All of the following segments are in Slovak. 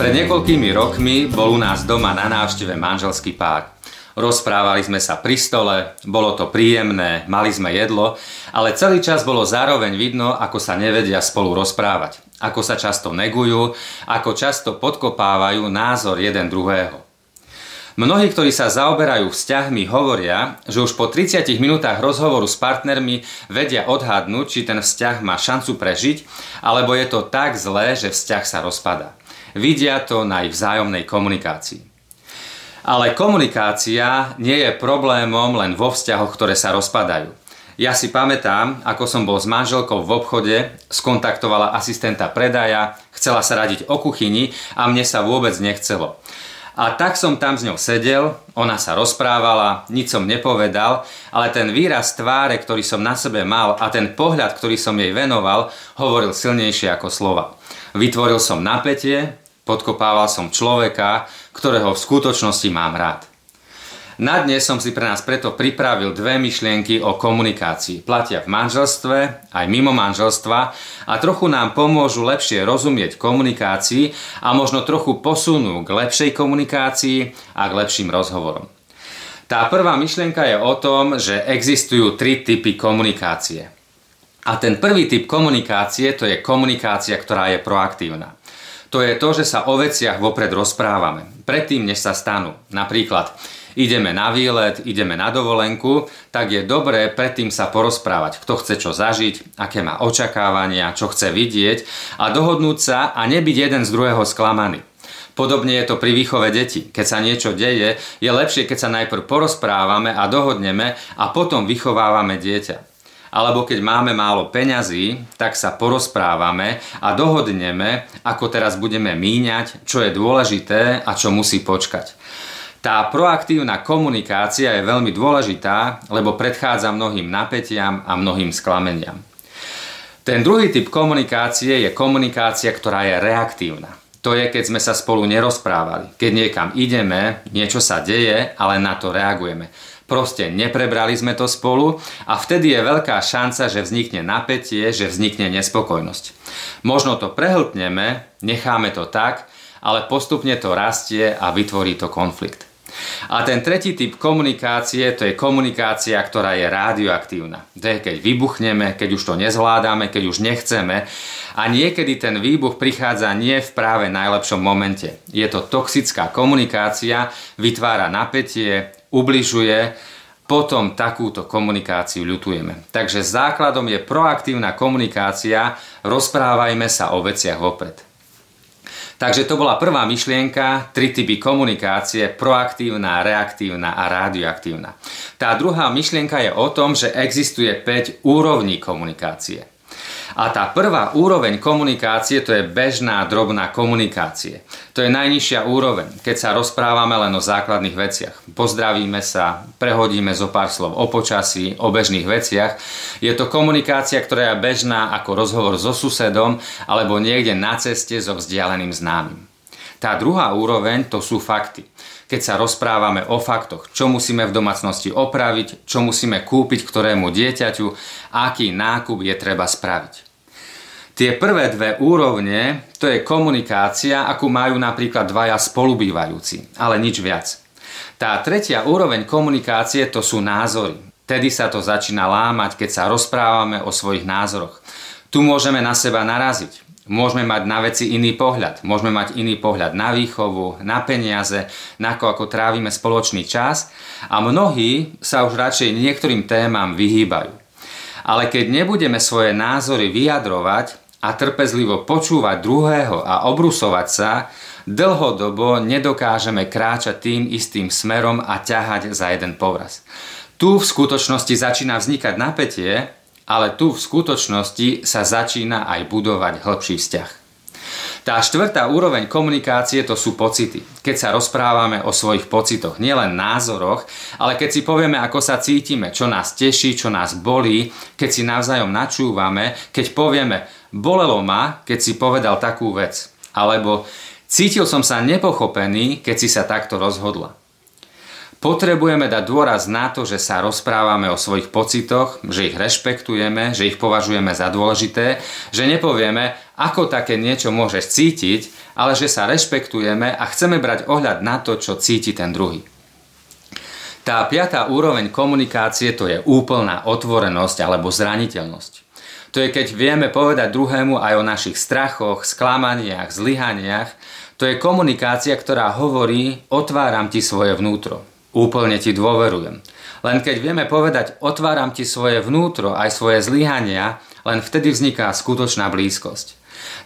Pred niekoľkými rokmi bol u nás doma na návšteve manželský pár. Rozprávali sme sa pri stole, bolo to príjemné, mali sme jedlo, ale celý čas bolo zároveň vidno, ako sa nevedia spolu rozprávať, ako sa často negujú, ako často podkopávajú názor jeden druhého. Mnohí, ktorí sa zaoberajú vzťahmi, hovoria, že už po 30 minútach rozhovoru s partnermi vedia odhadnúť, či ten vzťah má šancu prežiť, alebo je to tak zlé, že vzťah sa rozpadá. Vidia to na ich vzájomnej komunikácii. Ale komunikácia nie je problémom len vo vzťahoch, ktoré sa rozpadajú. Ja si pamätám, ako som bol s manželkou v obchode, skontaktovala asistenta predaja, chcela sa radiť o kuchyni a mne sa vôbec nechcelo. A tak som tam s ňou sedel, ona sa rozprávala, nič som nepovedal, ale ten výraz tváre, ktorý som na sebe mal a ten pohľad, ktorý som jej venoval, hovoril silnejšie ako slova. Vytvoril som napätie, podkopával som človeka, ktorého v skutočnosti mám rád. Na dnes som si pre nás preto pripravil dve myšlienky o komunikácii. Platia v manželstve, aj mimo manželstva a trochu nám pomôžu lepšie rozumieť komunikácii a možno trochu posunú k lepšej komunikácii a k lepším rozhovorom. Tá prvá myšlienka je o tom, že existujú tri typy komunikácie. A ten prvý typ komunikácie to je komunikácia, ktorá je proaktívna. To je to, že sa o veciach vopred rozprávame. Predtým, než sa stanú. Napríklad, ideme na výlet, ideme na dovolenku, tak je dobré predtým sa porozprávať, kto chce čo zažiť, aké má očakávania, čo chce vidieť a dohodnúť sa a nebyť jeden z druhého sklamaný. Podobne je to pri výchove detí. Keď sa niečo deje, je lepšie, keď sa najprv porozprávame a dohodneme a potom vychovávame dieťa alebo keď máme málo peňazí, tak sa porozprávame a dohodneme, ako teraz budeme míňať, čo je dôležité a čo musí počkať. Tá proaktívna komunikácia je veľmi dôležitá, lebo predchádza mnohým napätiam a mnohým sklameniam. Ten druhý typ komunikácie je komunikácia, ktorá je reaktívna. To je, keď sme sa spolu nerozprávali. Keď niekam ideme, niečo sa deje, ale na to reagujeme. Proste neprebrali sme to spolu a vtedy je veľká šanca, že vznikne napätie, že vznikne nespokojnosť. Možno to prehltneme, necháme to tak, ale postupne to rastie a vytvorí to konflikt. A ten tretí typ komunikácie, to je komunikácia, ktorá je radioaktívna. To je, keď vybuchneme, keď už to nezvládame, keď už nechceme. A niekedy ten výbuch prichádza nie v práve najlepšom momente. Je to toxická komunikácia, vytvára napätie, ubližuje, potom takúto komunikáciu ľutujeme. Takže základom je proaktívna komunikácia, rozprávajme sa o veciach vopred. Takže to bola prvá myšlienka, tri typy komunikácie, proaktívna, reaktívna a radioaktívna. Tá druhá myšlienka je o tom, že existuje 5 úrovní komunikácie. A tá prvá úroveň komunikácie to je bežná drobná komunikácie. To je najnižšia úroveň, keď sa rozprávame len o základných veciach. Pozdravíme sa, prehodíme zo pár slov o počasí, o bežných veciach. Je to komunikácia, ktorá je bežná ako rozhovor so susedom alebo niekde na ceste so vzdialeným známym. Tá druhá úroveň to sú fakty keď sa rozprávame o faktoch, čo musíme v domácnosti opraviť, čo musíme kúpiť ktorému dieťaťu, aký nákup je treba spraviť. Tie prvé dve úrovne, to je komunikácia, akú majú napríklad dvaja spolubývajúci, ale nič viac. Tá tretia úroveň komunikácie to sú názory. Tedy sa to začína lámať, keď sa rozprávame o svojich názoroch. Tu môžeme na seba naraziť. Môžeme mať na veci iný pohľad. Môžeme mať iný pohľad na výchovu, na peniaze, na to, ako trávime spoločný čas a mnohí sa už radšej niektorým témam vyhýbajú. Ale keď nebudeme svoje názory vyjadrovať a trpezlivo počúvať druhého a obrusovať sa, dlhodobo nedokážeme kráčať tým istým smerom a ťahať za jeden povraz. Tu v skutočnosti začína vznikať napätie ale tu v skutočnosti sa začína aj budovať hĺbší vzťah. Tá štvrtá úroveň komunikácie to sú pocity. Keď sa rozprávame o svojich pocitoch, nielen názoroch, ale keď si povieme, ako sa cítime, čo nás teší, čo nás bolí, keď si navzájom načúvame, keď povieme, bolelo ma, keď si povedal takú vec. Alebo cítil som sa nepochopený, keď si sa takto rozhodla. Potrebujeme dať dôraz na to, že sa rozprávame o svojich pocitoch, že ich rešpektujeme, že ich považujeme za dôležité, že nepovieme, ako také niečo môžeš cítiť, ale že sa rešpektujeme a chceme brať ohľad na to, čo cíti ten druhý. Tá piatá úroveň komunikácie to je úplná otvorenosť alebo zraniteľnosť. To je keď vieme povedať druhému aj o našich strachoch, sklamaniach, zlyhaniach. To je komunikácia, ktorá hovorí, otváram ti svoje vnútro. Úplne ti dôverujem. Len keď vieme povedať, otváram ti svoje vnútro, aj svoje zlyhania, len vtedy vzniká skutočná blízkosť.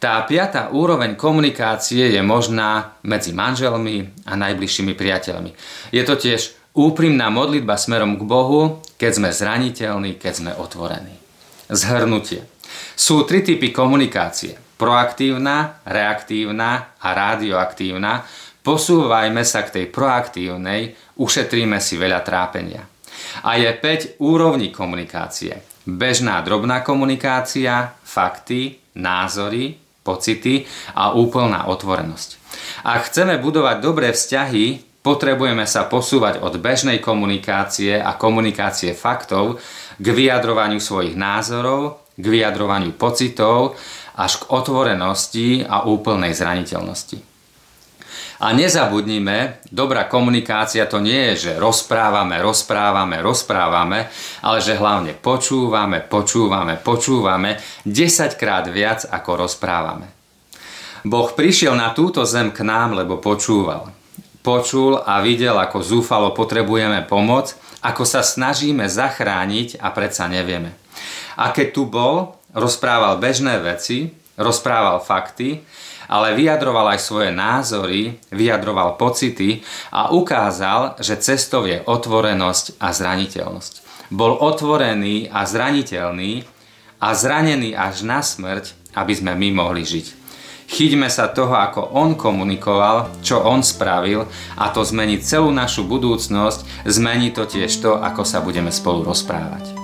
Tá piatá úroveň komunikácie je možná medzi manželmi a najbližšími priateľmi. Je to tiež úprimná modlitba smerom k Bohu, keď sme zraniteľní, keď sme otvorení. Zhrnutie. Sú tri typy komunikácie. Proaktívna, reaktívna a radioaktívna, Posúvajme sa k tej proaktívnej, ušetríme si veľa trápenia. A je 5 úrovní komunikácie. Bežná drobná komunikácia, fakty, názory, pocity a úplná otvorenosť. Ak chceme budovať dobré vzťahy, potrebujeme sa posúvať od bežnej komunikácie a komunikácie faktov k vyjadrovaniu svojich názorov, k vyjadrovaniu pocitov až k otvorenosti a úplnej zraniteľnosti. A nezabudnime, dobrá komunikácia to nie je, že rozprávame, rozprávame, rozprávame, ale že hlavne počúvame, počúvame, počúvame 10 krát viac ako rozprávame. Boh prišiel na túto zem k nám, lebo počúval. Počul a videl, ako zúfalo potrebujeme pomoc, ako sa snažíme zachrániť a predsa nevieme. A keď tu bol, rozprával bežné veci, rozprával fakty, ale vyjadroval aj svoje názory, vyjadroval pocity a ukázal, že cestou je otvorenosť a zraniteľnosť. Bol otvorený a zraniteľný a zranený až na smrť, aby sme my mohli žiť. Chyťme sa toho, ako on komunikoval, čo on spravil a to zmení celú našu budúcnosť, zmení to tiež to, ako sa budeme spolu rozprávať.